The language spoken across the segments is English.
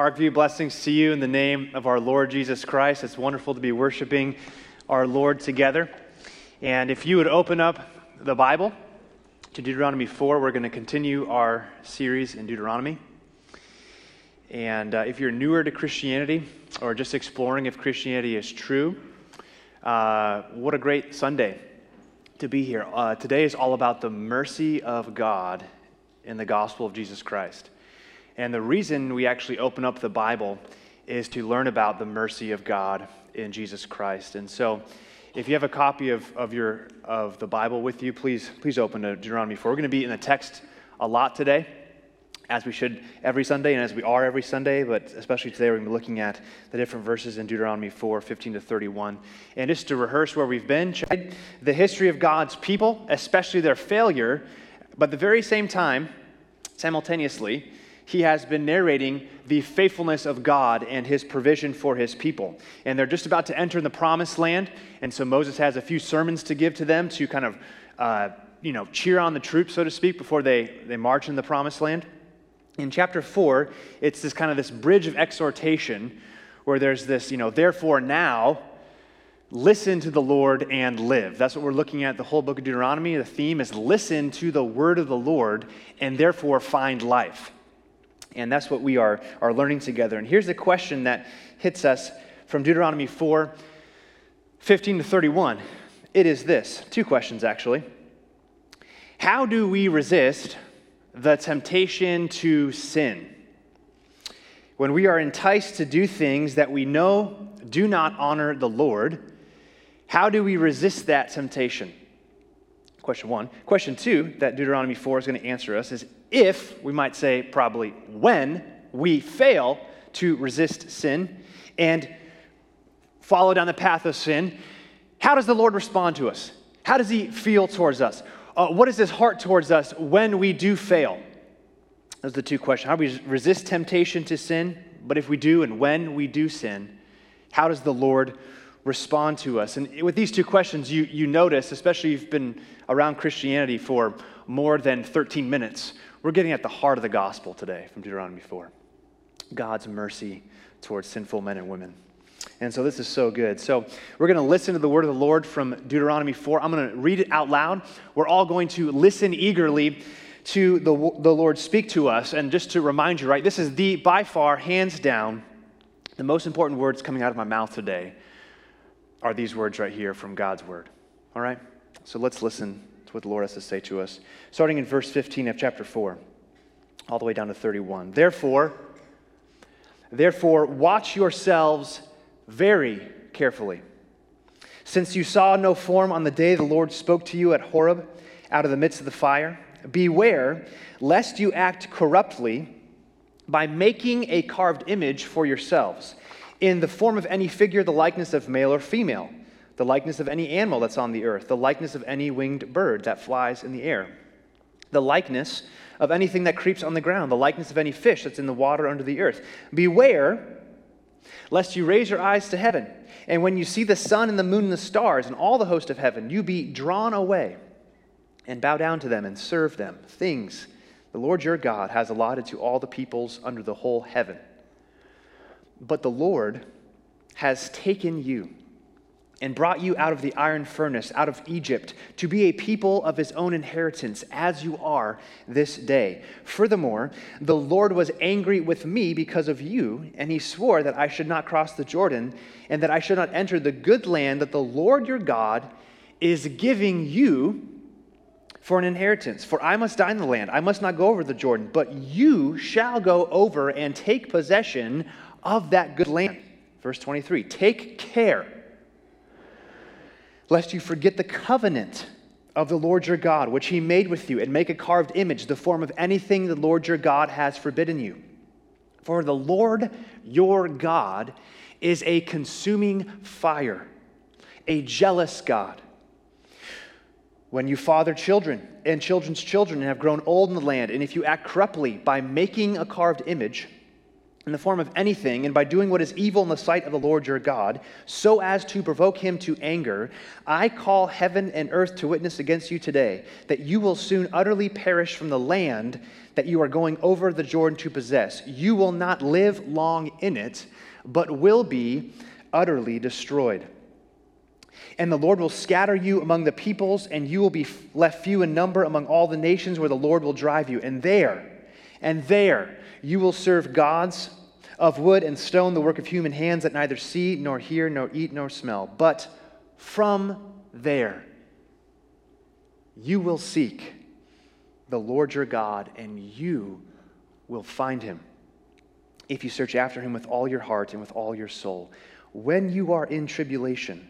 Parkview, blessings to you in the name of our Lord Jesus Christ. It's wonderful to be worshiping our Lord together. And if you would open up the Bible to Deuteronomy 4, we're going to continue our series in Deuteronomy. And uh, if you're newer to Christianity or just exploring if Christianity is true, uh, what a great Sunday to be here. Uh, today is all about the mercy of God in the gospel of Jesus Christ. And the reason we actually open up the Bible is to learn about the mercy of God in Jesus Christ. And so, if you have a copy of, of, your, of the Bible with you, please, please open to Deuteronomy 4. We're going to be in the text a lot today, as we should every Sunday and as we are every Sunday, but especially today, we're going to be looking at the different verses in Deuteronomy 4 15 to 31. And just to rehearse where we've been, the history of God's people, especially their failure, but at the very same time, simultaneously, he has been narrating the faithfulness of God and his provision for his people. And they're just about to enter in the promised land. And so Moses has a few sermons to give to them to kind of, uh, you know, cheer on the troops, so to speak, before they, they march in the promised land. In chapter 4, it's this kind of this bridge of exhortation where there's this, you know, therefore now, listen to the Lord and live. That's what we're looking at the whole book of Deuteronomy. The theme is listen to the word of the Lord and therefore find life. And that's what we are, are learning together. And here's the question that hits us from Deuteronomy 4 15 to 31. It is this two questions, actually. How do we resist the temptation to sin? When we are enticed to do things that we know do not honor the Lord, how do we resist that temptation? Question one. Question two that Deuteronomy 4 is going to answer us is if, we might say probably when, we fail to resist sin and follow down the path of sin, how does the Lord respond to us? How does He feel towards us? Uh, what is His heart towards us when we do fail? Those are the two questions. How do we resist temptation to sin? But if we do and when we do sin, how does the Lord respond to us? And with these two questions, you, you notice, especially if you've been around Christianity for more than 13 minutes, we're getting at the heart of the gospel today from Deuteronomy 4 God's mercy towards sinful men and women. And so this is so good. So we're going to listen to the word of the Lord from Deuteronomy 4. I'm going to read it out loud. We're all going to listen eagerly to the, the Lord speak to us. And just to remind you, right, this is the, by far, hands down, the most important words coming out of my mouth today are these words right here from God's word. All right? So let's listen to what the Lord has to say to us. Starting in verse 15 of chapter 4, all the way down to 31. Therefore, therefore, watch yourselves very carefully. Since you saw no form on the day the Lord spoke to you at Horeb out of the midst of the fire, beware lest you act corruptly by making a carved image for yourselves in the form of any figure, the likeness of male or female the likeness of any animal that's on the earth, the likeness of any winged bird that flies in the air, the likeness of anything that creeps on the ground, the likeness of any fish that's in the water under the earth. Beware lest you raise your eyes to heaven, and when you see the sun and the moon and the stars and all the host of heaven, you be drawn away and bow down to them and serve them, things the Lord your God has allotted to all the peoples under the whole heaven. But the Lord has taken you and brought you out of the iron furnace, out of Egypt, to be a people of his own inheritance, as you are this day. Furthermore, the Lord was angry with me because of you, and he swore that I should not cross the Jordan, and that I should not enter the good land that the Lord your God is giving you for an inheritance. For I must die in the land, I must not go over the Jordan, but you shall go over and take possession of that good land. Verse 23 Take care lest you forget the covenant of the Lord your God, which he made with you, and make a carved image, the form of anything the Lord your God has forbidden you. For the Lord your God is a consuming fire, a jealous God. When you father children and children's children and have grown old in the land, and if you act corruptly by making a carved image, in the form of anything, and by doing what is evil in the sight of the Lord your God, so as to provoke him to anger, I call heaven and earth to witness against you today that you will soon utterly perish from the land that you are going over the Jordan to possess. You will not live long in it, but will be utterly destroyed. And the Lord will scatter you among the peoples, and you will be left few in number among all the nations where the Lord will drive you. And there, and there, you will serve gods of wood and stone, the work of human hands that neither see, nor hear, nor eat, nor smell. But from there you will seek the Lord your God, and you will find him if you search after him with all your heart and with all your soul. When you are in tribulation,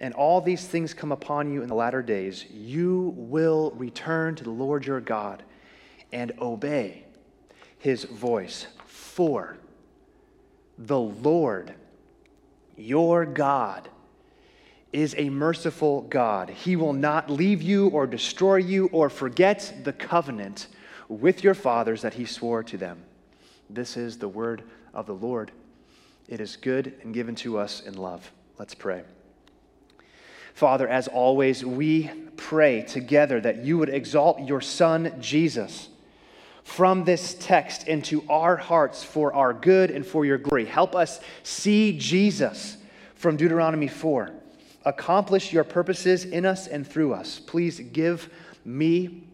and all these things come upon you in the latter days, you will return to the Lord your God and obey his voice. For the Lord, your God, is a merciful God. He will not leave you or destroy you or forget the covenant with your fathers that he swore to them. This is the word of the Lord. It is good and given to us in love. Let's pray. Father, as always, we pray together that you would exalt your Son, Jesus from this text into our hearts for our good and for your glory. Help us see Jesus from Deuteronomy 4. Accomplish your purposes in us and through us. Please give me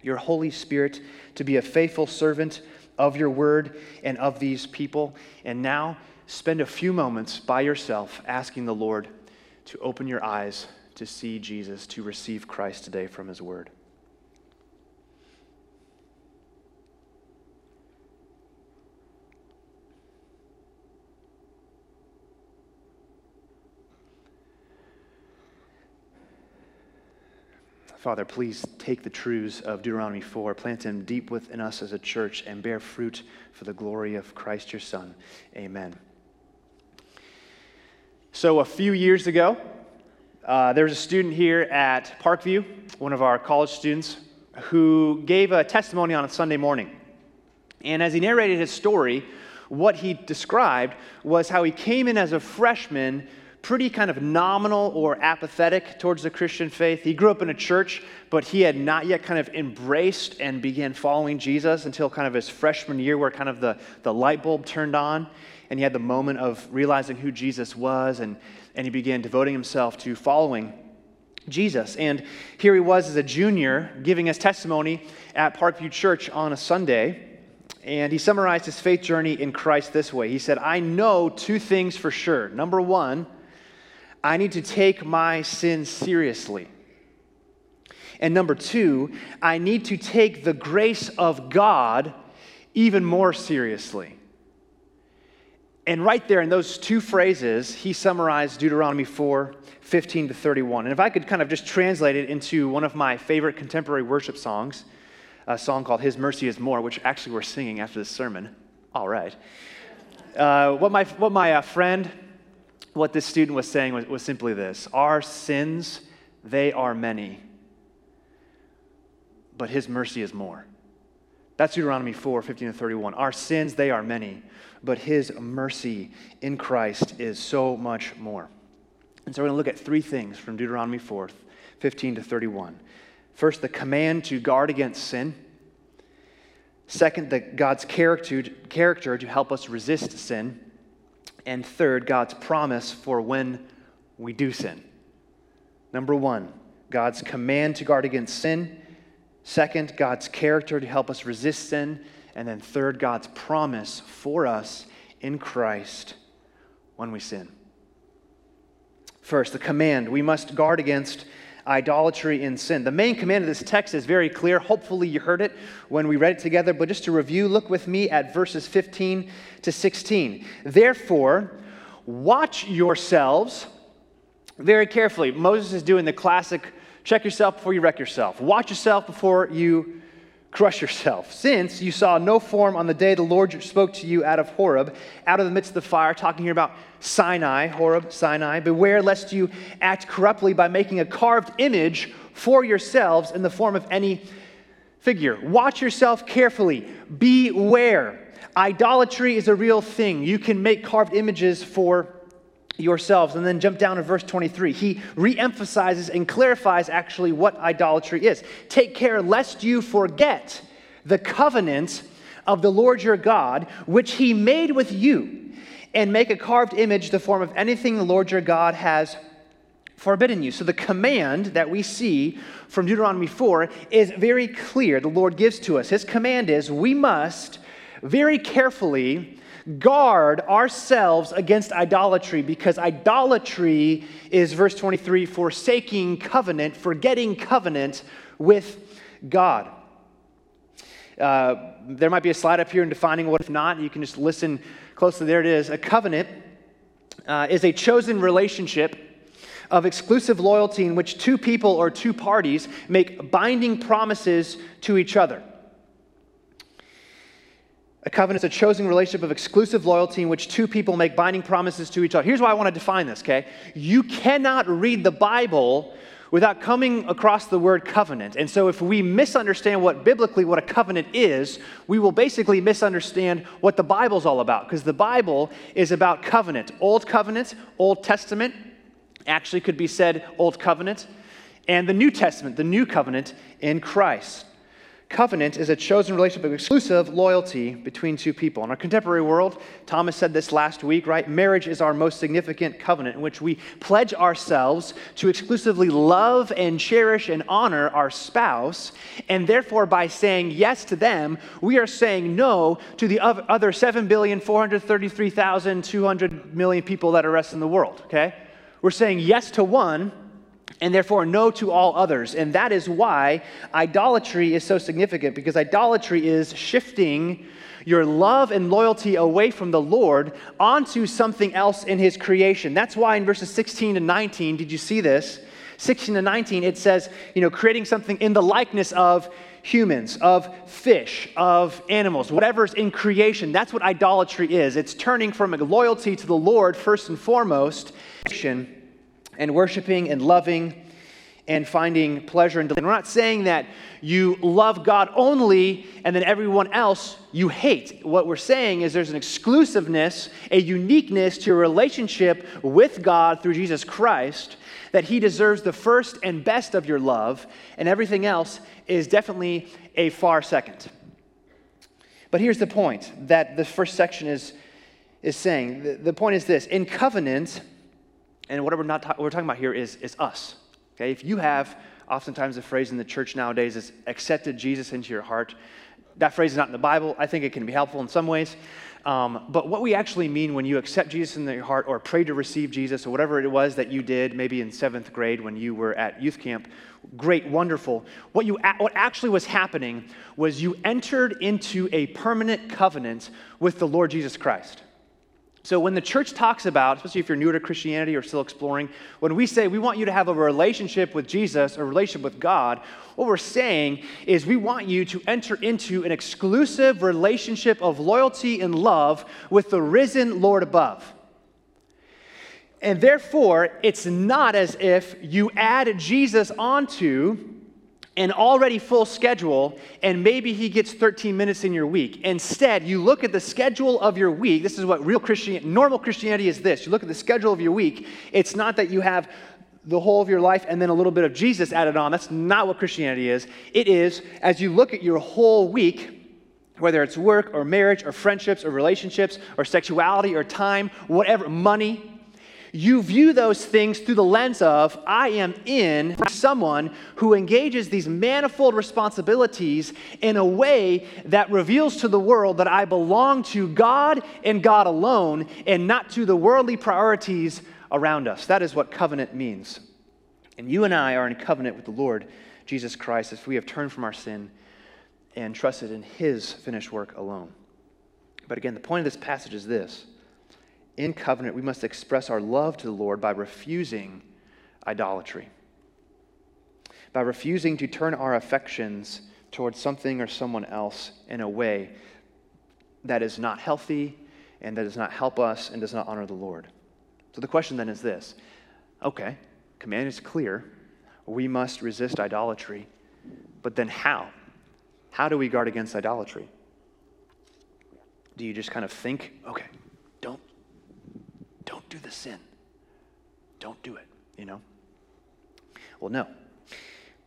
your Holy Spirit to be a faithful servant of your word and of these people. And now, spend a few moments by yourself asking the Lord to open your eyes to see Jesus, to receive Christ today from his word. Father, please take the truths of Deuteronomy 4, plant them deep within us as a church, and bear fruit for the glory of Christ your Son. Amen. So, a few years ago, uh, there was a student here at Parkview, one of our college students, who gave a testimony on a Sunday morning. And as he narrated his story, what he described was how he came in as a freshman pretty kind of nominal or apathetic towards the Christian faith. He grew up in a church, but he had not yet kind of embraced and began following Jesus until kind of his freshman year, where kind of the, the light bulb turned on and he had the moment of realizing who Jesus was and, and he began devoting himself to following Jesus. And here he was as a junior giving his testimony at Parkview Church on a Sunday. And he summarized his faith journey in Christ this way He said, I know two things for sure. Number one, I need to take my sin seriously. And number two, I need to take the grace of God even more seriously. And right there in those two phrases, he summarized Deuteronomy 4 15 to 31. And if I could kind of just translate it into one of my favorite contemporary worship songs, a song called His Mercy is More, which actually we're singing after this sermon. All right. Uh, what my, what my uh, friend what this student was saying was, was simply this Our sins, they are many, but his mercy is more. That's Deuteronomy 4 15 to 31. Our sins, they are many, but his mercy in Christ is so much more. And so we're going to look at three things from Deuteronomy 4 15 to 31. First, the command to guard against sin. Second, the, God's character, character to help us resist sin. And third, God's promise for when we do sin. Number one, God's command to guard against sin. Second, God's character to help us resist sin. And then third, God's promise for us in Christ when we sin. First, the command we must guard against idolatry and sin. The main command of this text is very clear. Hopefully, you heard it when we read it together. But just to review, look with me at verses 15 to 16. Therefore, watch yourselves very carefully. Moses is doing the classic check yourself before you wreck yourself. Watch yourself before you crush yourself. Since you saw no form on the day the Lord spoke to you out of Horeb, out of the midst of the fire, talking here about Sinai, Horeb, Sinai, beware lest you act corruptly by making a carved image for yourselves in the form of any figure. Watch yourself carefully. Beware. Idolatry is a real thing. You can make carved images for yourselves. And then jump down to verse 23. He reemphasizes and clarifies actually what idolatry is. Take care lest you forget the covenant of the Lord your God, which he made with you, and make a carved image the form of anything the Lord your God has forbidden you. So the command that we see from Deuteronomy 4 is very clear. The Lord gives to us. His command is we must very carefully guard ourselves against idolatry because idolatry is, verse 23, forsaking covenant, forgetting covenant with God. Uh, there might be a slide up here in defining what if not. You can just listen closely. There it is. A covenant uh, is a chosen relationship of exclusive loyalty in which two people or two parties make binding promises to each other. A covenant is a chosen relationship of exclusive loyalty in which two people make binding promises to each other. Here's why I want to define this, okay? You cannot read the Bible without coming across the word covenant. And so if we misunderstand what biblically what a covenant is, we will basically misunderstand what the Bible's all about because the Bible is about covenant. Old covenant, Old Testament, actually could be said Old Covenant, and the New Testament, the New Covenant in Christ. Covenant is a chosen relationship of exclusive loyalty between two people. In our contemporary world, Thomas said this last week, right? Marriage is our most significant covenant in which we pledge ourselves to exclusively love and cherish and honor our spouse. And therefore, by saying yes to them, we are saying no to the other 7,433,200 million people that are rest in the world, okay? We're saying yes to one and therefore no to all others. And that is why idolatry is so significant because idolatry is shifting your love and loyalty away from the Lord onto something else in His creation. That's why in verses 16 to 19, did you see this? 16 to 19, it says, you know, creating something in the likeness of humans, of fish, of animals, whatever's in creation. That's what idolatry is. It's turning from a loyalty to the Lord first and foremost and worshiping and loving and finding pleasure in delight. We're not saying that you love God only and then everyone else you hate. What we're saying is there's an exclusiveness, a uniqueness to your relationship with God through Jesus Christ that He deserves the first and best of your love, and everything else is definitely a far second. But here's the point that the first section is, is saying. The, the point is this in covenant, and what we're, not ta- what we're talking about here is, is us. Okay? If you have, oftentimes the phrase in the church nowadays is accepted Jesus into your heart. That phrase is not in the Bible. I think it can be helpful in some ways. Um, but what we actually mean when you accept Jesus in your heart or pray to receive Jesus or whatever it was that you did, maybe in seventh grade when you were at youth camp, great, wonderful. What, you, what actually was happening was you entered into a permanent covenant with the Lord Jesus Christ. So, when the church talks about, especially if you're newer to Christianity or still exploring, when we say we want you to have a relationship with Jesus, a relationship with God, what we're saying is we want you to enter into an exclusive relationship of loyalty and love with the risen Lord above. And therefore, it's not as if you add Jesus onto an already full schedule and maybe he gets 13 minutes in your week. Instead, you look at the schedule of your week. This is what real Christianity, normal Christianity is this. You look at the schedule of your week. It's not that you have the whole of your life and then a little bit of Jesus added on. That's not what Christianity is. It is as you look at your whole week, whether it's work or marriage or friendships or relationships or sexuality or time, whatever, money, you view those things through the lens of, I am in someone who engages these manifold responsibilities in a way that reveals to the world that I belong to God and God alone and not to the worldly priorities around us. That is what covenant means. And you and I are in covenant with the Lord Jesus Christ if we have turned from our sin and trusted in his finished work alone. But again, the point of this passage is this in covenant, we must express our love to the Lord by refusing idolatry, by refusing to turn our affections towards something or someone else in a way that is not healthy and that does not help us and does not honor the Lord. So the question then is this okay, command is clear. We must resist idolatry. But then how? How do we guard against idolatry? Do you just kind of think, okay, don't do the sin. Don't do it, you know? Well, no.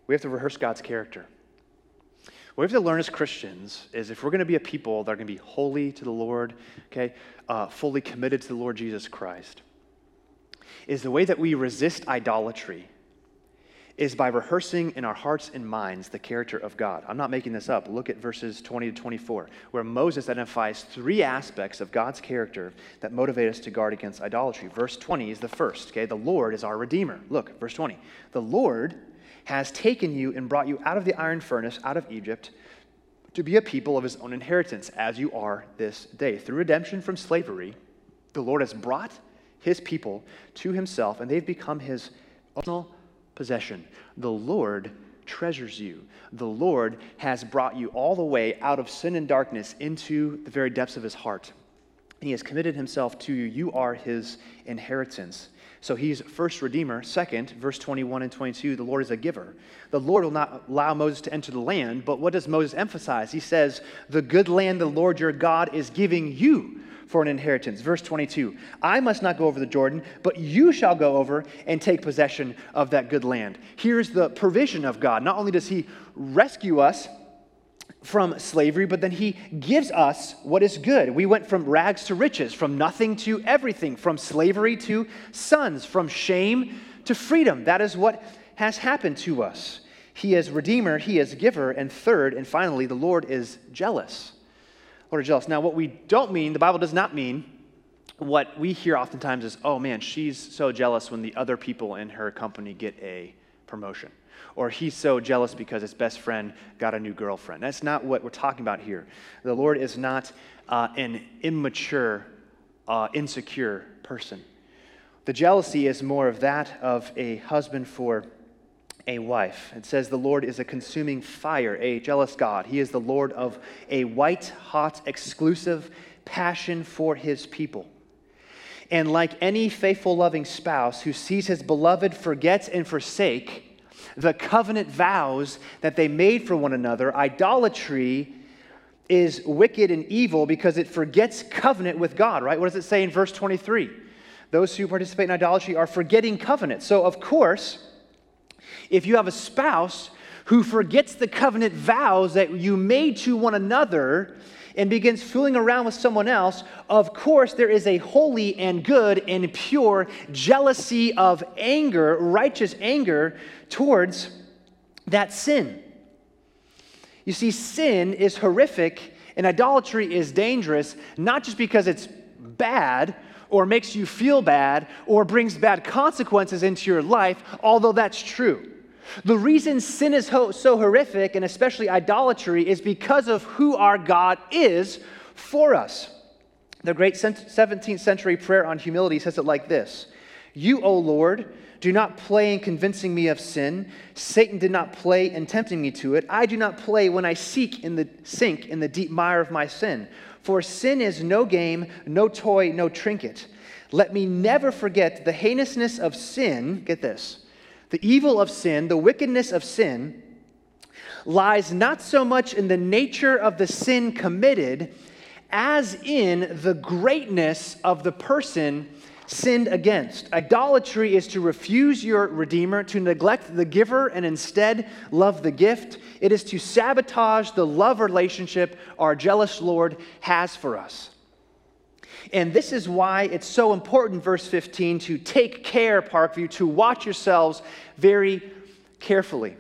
We have to rehearse God's character. What we have to learn as Christians is if we're going to be a people that are going to be holy to the Lord, okay, uh, fully committed to the Lord Jesus Christ, is the way that we resist idolatry is by rehearsing in our hearts and minds the character of God. I'm not making this up. Look at verses 20 to 24, where Moses identifies three aspects of God's character that motivate us to guard against idolatry. Verse 20 is the first, okay? The Lord is our Redeemer. Look, verse 20. The Lord has taken you and brought you out of the iron furnace, out of Egypt, to be a people of his own inheritance, as you are this day. Through redemption from slavery, the Lord has brought his people to himself, and they've become his personal possession. The Lord treasures you. The Lord has brought you all the way out of sin and darkness into the very depths of his heart. He has committed himself to you. You are his inheritance. So he's first Redeemer. Second, verse 21 and 22, the Lord is a giver. The Lord will not allow Moses to enter the land, but what does Moses emphasize? He says, The good land the Lord your God is giving you for an inheritance. Verse 22 I must not go over the Jordan, but you shall go over and take possession of that good land. Here's the provision of God. Not only does he rescue us, from slavery, but then he gives us what is good. We went from rags to riches, from nothing to everything, from slavery to sons, from shame to freedom. That is what has happened to us. He is Redeemer, He is Giver, and third and finally, the Lord is jealous. Lord is jealous. Now, what we don't mean, the Bible does not mean what we hear oftentimes is, oh man, she's so jealous when the other people in her company get a promotion or he's so jealous because his best friend got a new girlfriend. That's not what we're talking about here. The Lord is not uh, an immature, uh, insecure person. The jealousy is more of that of a husband for a wife. It says the Lord is a consuming fire, a jealous God. He is the Lord of a white hot, exclusive passion for his people. And like any faithful, loving spouse who sees his beloved forget and forsake, the covenant vows that they made for one another, idolatry is wicked and evil because it forgets covenant with God, right? What does it say in verse 23? Those who participate in idolatry are forgetting covenant. So, of course, if you have a spouse who forgets the covenant vows that you made to one another, and begins fooling around with someone else, of course, there is a holy and good and pure jealousy of anger, righteous anger towards that sin. You see, sin is horrific and idolatry is dangerous, not just because it's bad or makes you feel bad or brings bad consequences into your life, although that's true. The reason sin is so horrific, and especially idolatry, is because of who our God is for us. The great 17th century prayer on humility says it like this You, O Lord, do not play in convincing me of sin. Satan did not play in tempting me to it. I do not play when I seek in the sink in the deep mire of my sin. For sin is no game, no toy, no trinket. Let me never forget the heinousness of sin. Get this the evil of sin, the wickedness of sin, lies not so much in the nature of the sin committed as in the greatness of the person sinned against. Idolatry is to refuse your Redeemer, to neglect the giver and instead love the gift. It is to sabotage the love relationship our jealous Lord has for us. And this is why it's so important, verse 15, to take care, Parkview, to watch yourselves very carefully.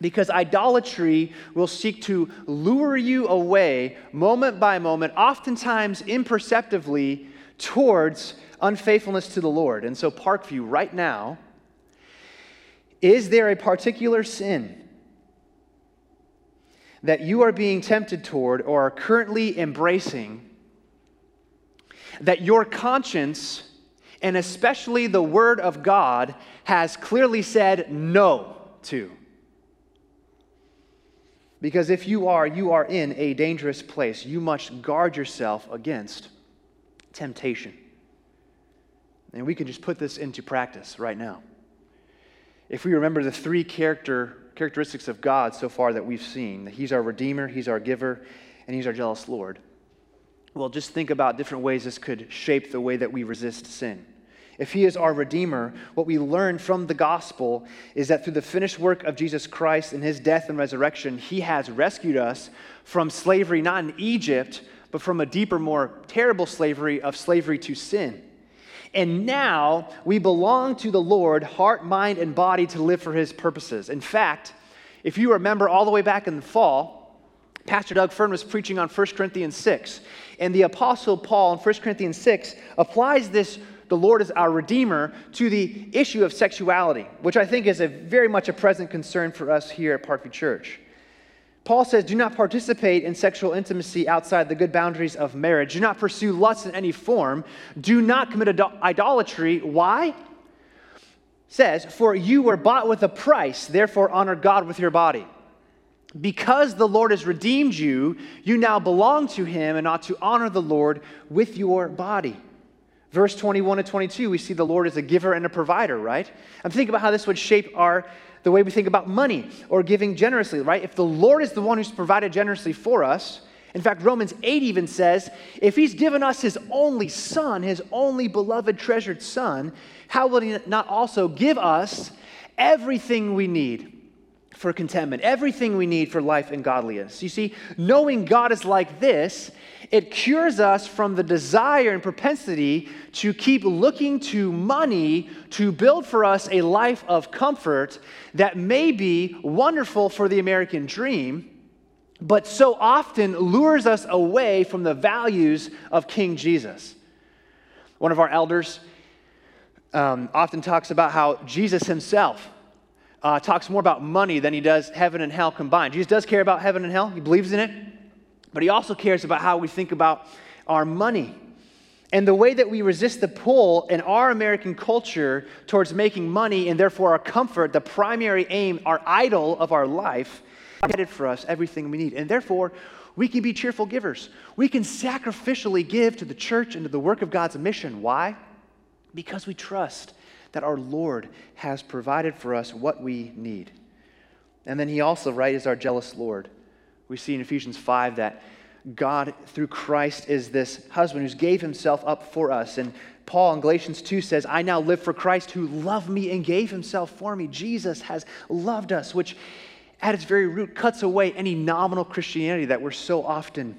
Because idolatry will seek to lure you away moment by moment, oftentimes imperceptibly, towards unfaithfulness to the Lord. And so, Parkview, right now, is there a particular sin that you are being tempted toward or are currently embracing that your conscience, and especially the Word of God, has clearly said no to. Because if you are, you are in a dangerous place. You must guard yourself against temptation. And we can just put this into practice right now. If we remember the three character, characteristics of God so far that we've seen, that He's our Redeemer, He's our Giver, and He's our jealous Lord well, just think about different ways this could shape the way that we resist sin. If he is our Redeemer, what we learn from the gospel is that through the finished work of Jesus Christ and his death and resurrection, he has rescued us from slavery, not in Egypt, but from a deeper, more terrible slavery of slavery to sin. And now we belong to the Lord, heart, mind, and body, to live for his purposes. In fact, if you remember all the way back in the fall, Pastor Doug Fern was preaching on 1 Corinthians 6. And the Apostle Paul in 1 Corinthians 6 applies this, the Lord is our Redeemer, to the issue of sexuality, which I think is a very much a present concern for us here at Parkview Church. Paul says, Do not participate in sexual intimacy outside the good boundaries of marriage. Do not pursue lust in any form. Do not commit idolatry. Why? Says, For you were bought with a price, therefore honor God with your body. Because the Lord has redeemed you, you now belong to him and ought to honor the Lord with your body. Verse 21 to 22, we see the Lord as a giver and a provider, right? I'm thinking about how this would shape our the way we think about money or giving generously, right? If the Lord is the one who's provided generously for us, in fact, Romans 8 even says, if he's given us his only son, his only beloved, treasured son, how will he not also give us everything we need for contentment, everything we need for life and godliness. You see, knowing God is like this, it cures us from the desire and propensity to keep looking to money to build for us a life of comfort that may be wonderful for the American dream, but so often lures us away from the values of King Jesus. One of our elders um, often talks about how Jesus himself uh, talks more about money than he does heaven and hell combined. Jesus does care about heaven and hell, he believes in it, but he also cares about how we think about our money. And the way that we resist the pull in our American culture towards making money and therefore our comfort, the primary aim, our idol of our life, provided for us everything we need. And therefore, we can be cheerful givers. We can sacrificially give to the church and to the work of God's mission. Why? Because we trust that our Lord has provided for us what we need. And then he also, right, is our jealous Lord. We see in Ephesians 5 that God, through Christ, is this husband who gave himself up for us. And Paul in Galatians 2 says, I now live for Christ who loved me and gave himself for me. Jesus has loved us, which at its very root cuts away any nominal Christianity that we're so often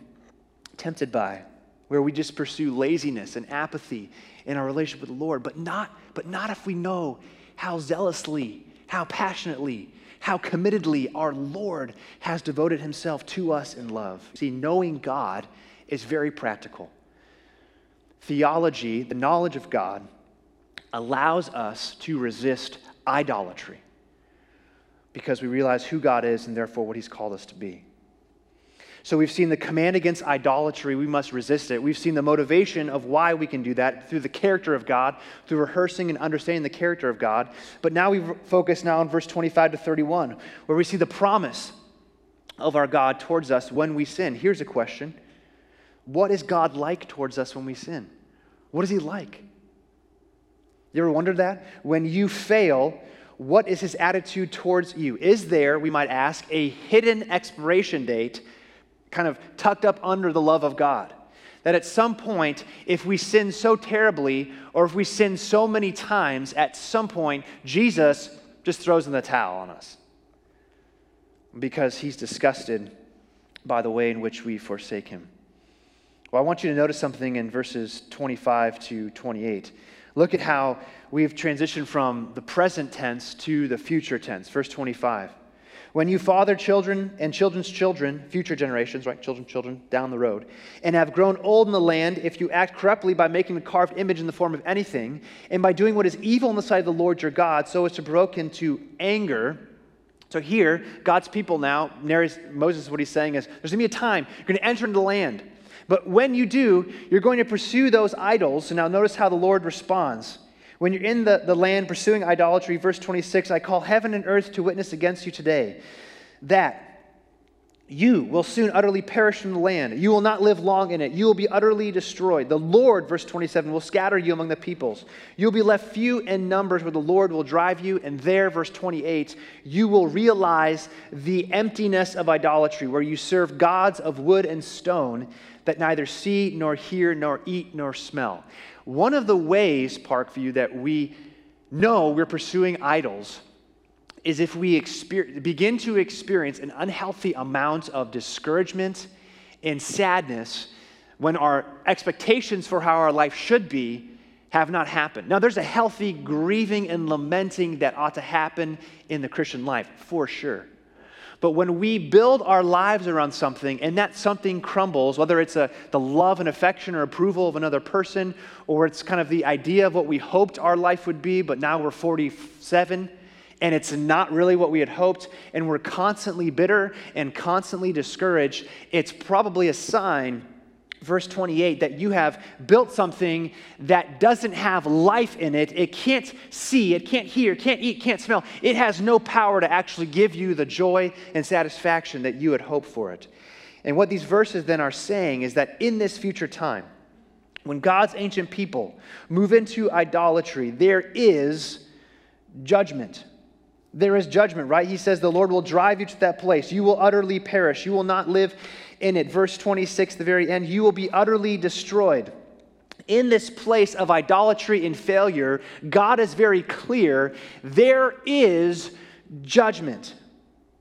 tempted by, where we just pursue laziness and apathy in our relationship with the Lord, but not, but not if we know how zealously, how passionately, how committedly our Lord has devoted himself to us in love. See, knowing God is very practical. Theology, the knowledge of God, allows us to resist idolatry because we realize who God is and therefore what he's called us to be. So we've seen the command against idolatry, we must resist it. We've seen the motivation of why we can do that through the character of God, through rehearsing and understanding the character of God. But now we focus now on verse 25 to 31, where we see the promise of our God towards us when we sin. Here's a question What is God like towards us when we sin? What is He like? You ever wondered that? When you fail, what is His attitude towards you? Is there, we might ask, a hidden expiration date kind of tucked up under the love of God. That at some point, if we sin so terribly, or if we sin so many times, at some point, Jesus just throws in the towel on us because he's disgusted by the way in which we forsake him. Well, I want you to notice something in verses 25 to 28. Look at how we've transitioned from the present tense to the future tense. Verse 25. When you father children and children's children, future generations, right? Children, children, down the road, and have grown old in the land, if you act corruptly by making a carved image in the form of anything, and by doing what is evil in the sight of the Lord your God, so as to provoke him to anger. So here, God's people now, Moses, what he's saying is there's going to be a time you're going to enter into the land. But when you do, you're going to pursue those idols. And now notice how the Lord responds. When you're in the, the land pursuing idolatry, verse 26, I call heaven and earth to witness against you today that you will soon utterly perish from the land. You will not live long in it. You will be utterly destroyed. The Lord, verse 27, will scatter you among the peoples. You'll be left few in numbers where the Lord will drive you. And there, verse 28, you will realize the emptiness of idolatry, where you serve gods of wood and stone that neither see, nor hear, nor eat, nor smell. One of the ways, Parkview, that we know we're pursuing idols is if we begin to experience an unhealthy amount of discouragement and sadness when our expectations for how our life should be have not happened. Now, there's a healthy grieving and lamenting that ought to happen in the Christian life, for sure. But when we build our lives around something and that something crumbles, whether it's a, the love and affection or approval of another person, or it's kind of the idea of what we hoped our life would be, but now we're 47 and it's not really what we had hoped, and we're constantly bitter and constantly discouraged, it's probably a sign verse 28 that you have built something that doesn't have life in it. It can't see, it can't hear, can't eat, can't smell. It has no power to actually give you the joy and satisfaction that you had hoped for it. And what these verses then are saying is that in this future time, when God's ancient people move into idolatry, there is judgment. There is judgment, right? He says, The Lord will drive you to that place. You will utterly perish. You will not live in it. Verse 26, the very end, you will be utterly destroyed. In this place of idolatry and failure, God is very clear there is judgment.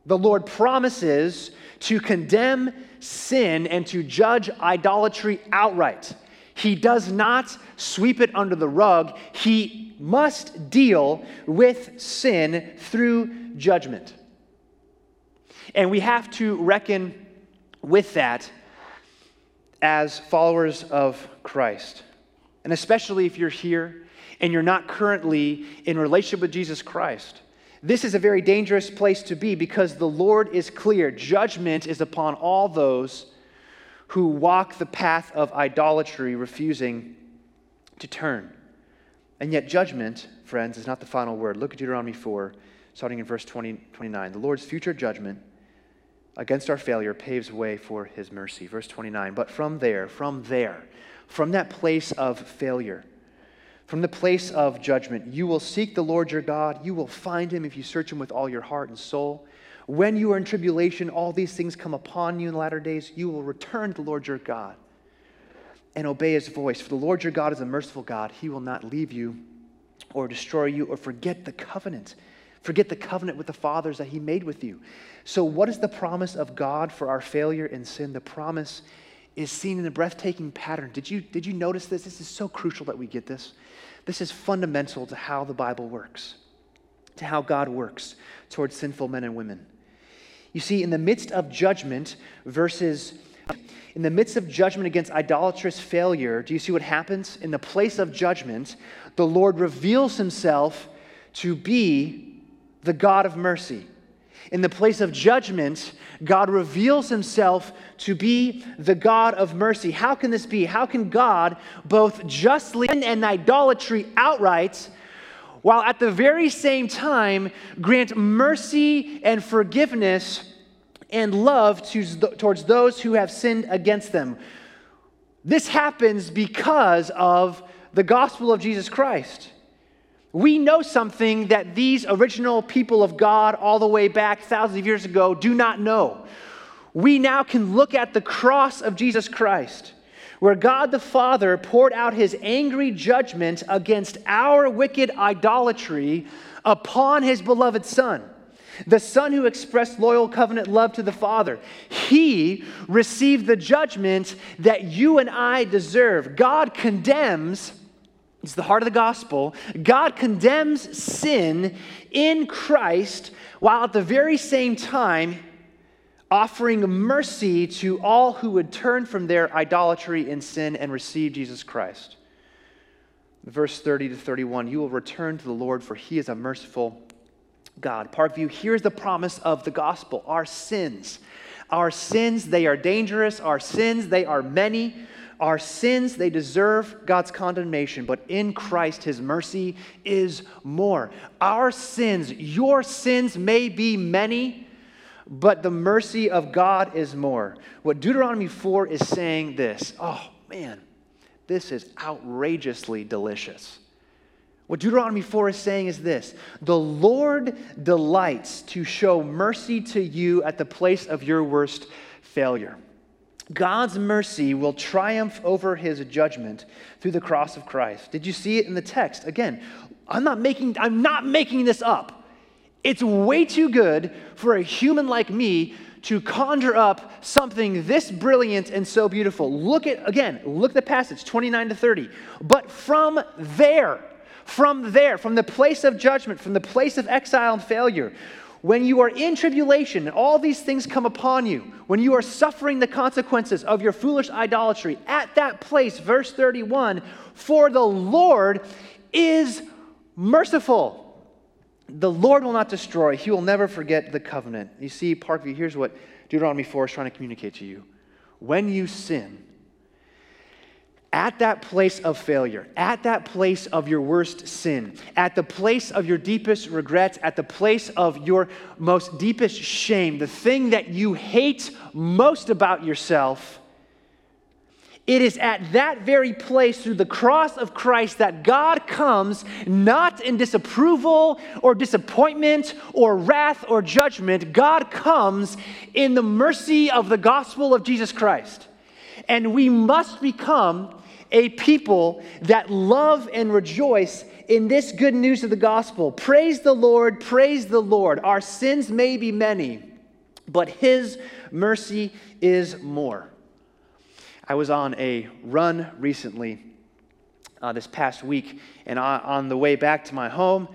The Lord promises to condemn sin and to judge idolatry outright. He does not sweep it under the rug. He must deal with sin through judgment. And we have to reckon with that as followers of Christ. And especially if you're here and you're not currently in relationship with Jesus Christ. This is a very dangerous place to be because the Lord is clear. Judgment is upon all those who walk the path of idolatry, refusing to turn. And yet, judgment, friends, is not the final word. Look at Deuteronomy 4, starting in verse 20, 29. The Lord's future judgment against our failure paves way for his mercy. Verse 29. But from there, from there, from that place of failure, from the place of judgment, you will seek the Lord your God. You will find him if you search him with all your heart and soul. When you are in tribulation, all these things come upon you in the latter days, you will return to the Lord your God and obey his voice. For the Lord your God is a merciful God. He will not leave you or destroy you or forget the covenant. Forget the covenant with the fathers that he made with you. So, what is the promise of God for our failure and sin? The promise is seen in a breathtaking pattern. Did you, did you notice this? This is so crucial that we get this. This is fundamental to how the Bible works, to how God works towards sinful men and women. You see, in the midst of judgment versus in the midst of judgment against idolatrous failure, do you see what happens? In the place of judgment, the Lord reveals himself to be the God of mercy. In the place of judgment, God reveals himself to be the God of mercy. How can this be? How can God both justly and idolatry outright, while at the very same time grant mercy and forgiveness and love to, towards those who have sinned against them? This happens because of the gospel of Jesus Christ we know something that these original people of God, all the way back thousands of years ago, do not know. We now can look at the cross of Jesus Christ, where God the Father poured out his angry judgment against our wicked idolatry upon his beloved Son. The Son who expressed loyal covenant love to the Father. He received the judgment that you and I deserve. God condemns it's the heart of the gospel. God condemns sin in Christ while at the very same time offering mercy to all who would turn from their idolatry and sin and receive Jesus Christ. Verse 30 to 31 You will return to the Lord, for he is a merciful God. Parkview, here's the promise of the gospel our sins. Our sins, they are dangerous. Our sins, they are many. Our sins, they deserve God's condemnation, but in Christ, His mercy is more. Our sins, your sins may be many, but the mercy of God is more. What Deuteronomy 4 is saying this oh man, this is outrageously delicious. What Deuteronomy 4 is saying is this The Lord delights to show mercy to you at the place of your worst failure. God's mercy will triumph over his judgment through the cross of Christ. Did you see it in the text? Again, I'm not making, I'm not making this up. It's way too good for a human like me to conjure up something this brilliant and so beautiful. Look at, again, look at the passage 29 to 30. But from there, from there, from the place of judgment, from the place of exile and failure, when you are in tribulation and all these things come upon you, when you are suffering the consequences of your foolish idolatry, at that place, verse 31, for the Lord is merciful. The Lord will not destroy, He will never forget the covenant. You see, Parkview, here's what Deuteronomy 4 is trying to communicate to you. When you sin, at that place of failure, at that place of your worst sin, at the place of your deepest regrets, at the place of your most deepest shame, the thing that you hate most about yourself, it is at that very place through the cross of Christ that God comes not in disapproval or disappointment or wrath or judgment. God comes in the mercy of the gospel of Jesus Christ. And we must become a people that love and rejoice in this good news of the gospel. Praise the Lord, praise the Lord. Our sins may be many, but His mercy is more. I was on a run recently uh, this past week, and on the way back to my home,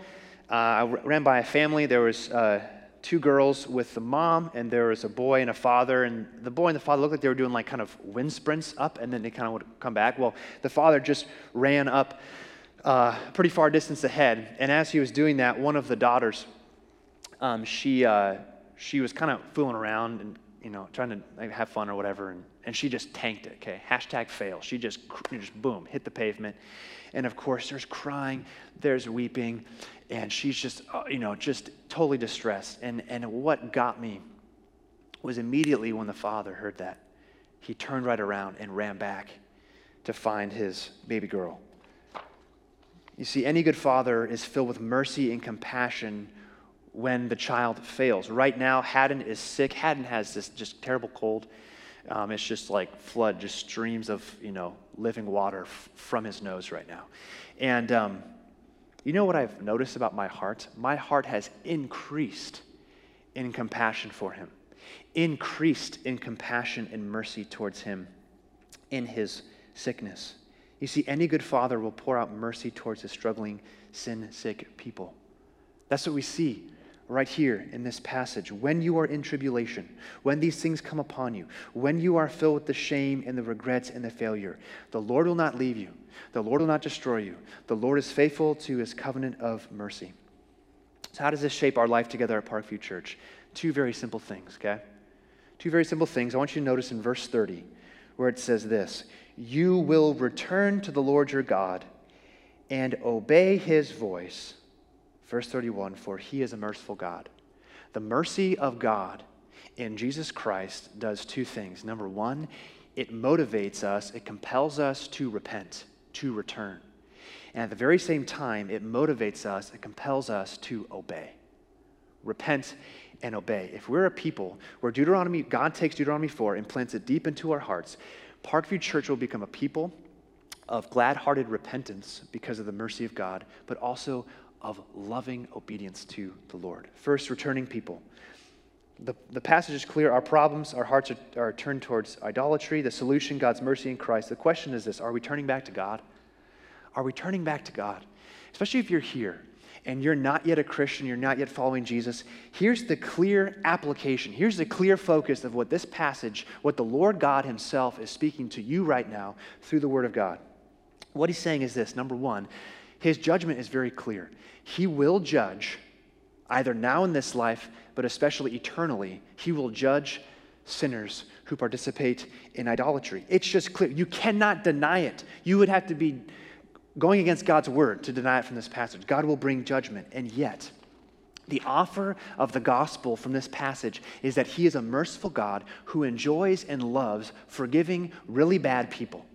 uh, I ran by a family. There was uh, two girls with the mom, and there was a boy and a father. And the boy and the father looked like they were doing like kind of wind sprints up, and then they kind of would come back. Well, the father just ran up uh, pretty far distance ahead, and as he was doing that, one of the daughters, um, she uh, she was kind of fooling around and you know trying to like, have fun or whatever, and and she just tanked it. Okay, hashtag fail. She just just boom hit the pavement, and of course there's crying, there's weeping, and she's just uh, you know just totally distressed. And and what got me was immediately when the father heard that, he turned right around and ran back to find his baby girl. You see, any good father is filled with mercy and compassion when the child fails. Right now, Haddon is sick. Haddon has this just terrible cold. Um, it's just like flood, just streams of, you know, living water f- from his nose right now. And um, you know what I've noticed about my heart? My heart has increased in compassion for him, increased in compassion and mercy towards him in his sickness. You see, any good father will pour out mercy towards his struggling, sin sick people. That's what we see right here in this passage. When you are in tribulation, when these things come upon you, when you are filled with the shame and the regrets and the failure, the Lord will not leave you. The Lord will not destroy you. The Lord is faithful to his covenant of mercy. So, how does this shape our life together at Parkview Church? Two very simple things, okay? Two very simple things. I want you to notice in verse 30 where it says this You will return to the Lord your God and obey his voice Verse 31 For he is a merciful God. The mercy of God in Jesus Christ does two things. Number one, it motivates us, it compels us to repent, to return. And at the very same time, it motivates us, it compels us to obey. Repent and obey. If we're a people where Deuteronomy, God takes Deuteronomy 4 and plants it deep into our hearts, Parkview Church will become a people of glad hearted repentance because of the mercy of God, but also of loving obedience to the Lord. First, returning people. The, the passage is clear. Our problems, our hearts are, are turned towards idolatry. The solution, God's mercy in Christ. The question is this Are we turning back to God? Are we turning back to God? Especially if you're here and you're not yet a Christian, you're not yet following Jesus, here's the clear application. Here's the clear focus of what this passage, what the Lord God Himself is speaking to you right now through the Word of God. What He's saying is this number one, His judgment is very clear. He will judge, either now in this life, but especially eternally. He will judge sinners who participate in idolatry. It's just clear. You cannot deny it. You would have to be going against God's word to deny it from this passage. God will bring judgment. And yet, the offer of the gospel from this passage is that He is a merciful God who enjoys and loves forgiving really bad people.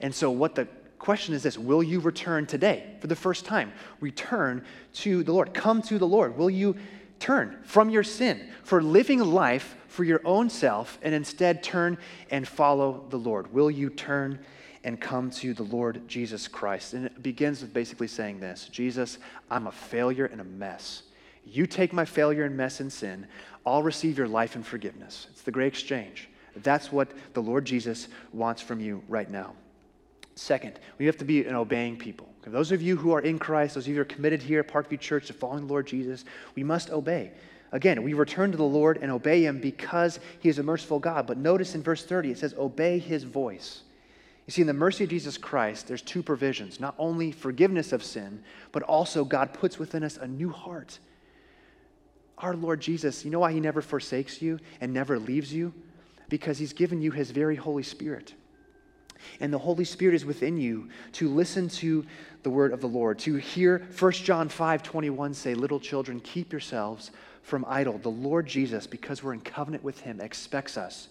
And so, what the question is this Will you return today for the first time? Return to the Lord. Come to the Lord. Will you turn from your sin, for living life for your own self, and instead turn and follow the Lord? Will you turn and come to the Lord Jesus Christ? And it begins with basically saying this Jesus, I'm a failure and a mess. You take my failure and mess and sin, I'll receive your life and forgiveness. It's the great exchange. That's what the Lord Jesus wants from you right now. Second, we have to be an obeying people. Okay, those of you who are in Christ, those of you who are committed here at Parkview Church to following the Lord Jesus, we must obey. Again, we return to the Lord and obey him because he is a merciful God. But notice in verse 30, it says, obey his voice. You see, in the mercy of Jesus Christ, there's two provisions not only forgiveness of sin, but also God puts within us a new heart. Our Lord Jesus, you know why he never forsakes you and never leaves you? Because he's given you his very Holy Spirit. And the Holy Spirit is within you to listen to the word of the Lord, to hear 1 John 5 21 say, Little children, keep yourselves from idle. The Lord Jesus, because we're in covenant with him, expects us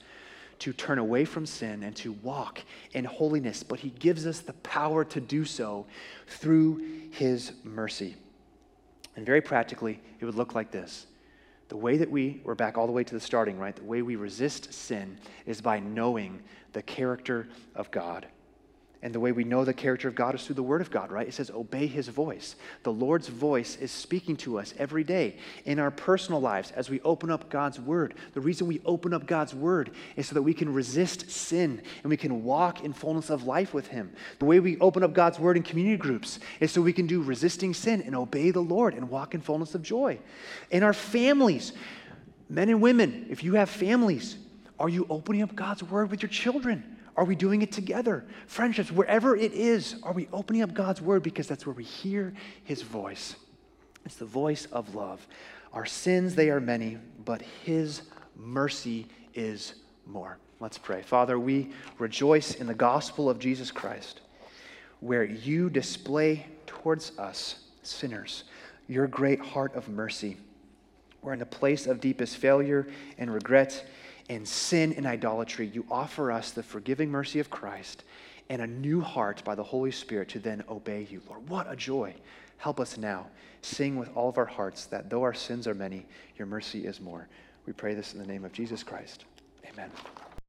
to turn away from sin and to walk in holiness, but he gives us the power to do so through his mercy. And very practically, it would look like this the way that we, we're back all the way to the starting, right? The way we resist sin is by knowing the character of God. And the way we know the character of God is through the Word of God, right? It says, obey His voice. The Lord's voice is speaking to us every day in our personal lives as we open up God's Word. The reason we open up God's Word is so that we can resist sin and we can walk in fullness of life with Him. The way we open up God's Word in community groups is so we can do resisting sin and obey the Lord and walk in fullness of joy. In our families, men and women, if you have families, are you opening up God's Word with your children? Are we doing it together? Friendships, wherever it is, are we opening up God's word because that's where we hear his voice? It's the voice of love. Our sins, they are many, but his mercy is more. Let's pray. Father, we rejoice in the gospel of Jesus Christ, where you display towards us, sinners, your great heart of mercy. We're in a place of deepest failure and regret and sin and idolatry, you offer us the forgiving mercy of Christ and a new heart by the Holy Spirit to then obey you. Lord, what a joy. Help us now. Sing with all of our hearts that though our sins are many, your mercy is more. We pray this in the name of Jesus Christ. Amen.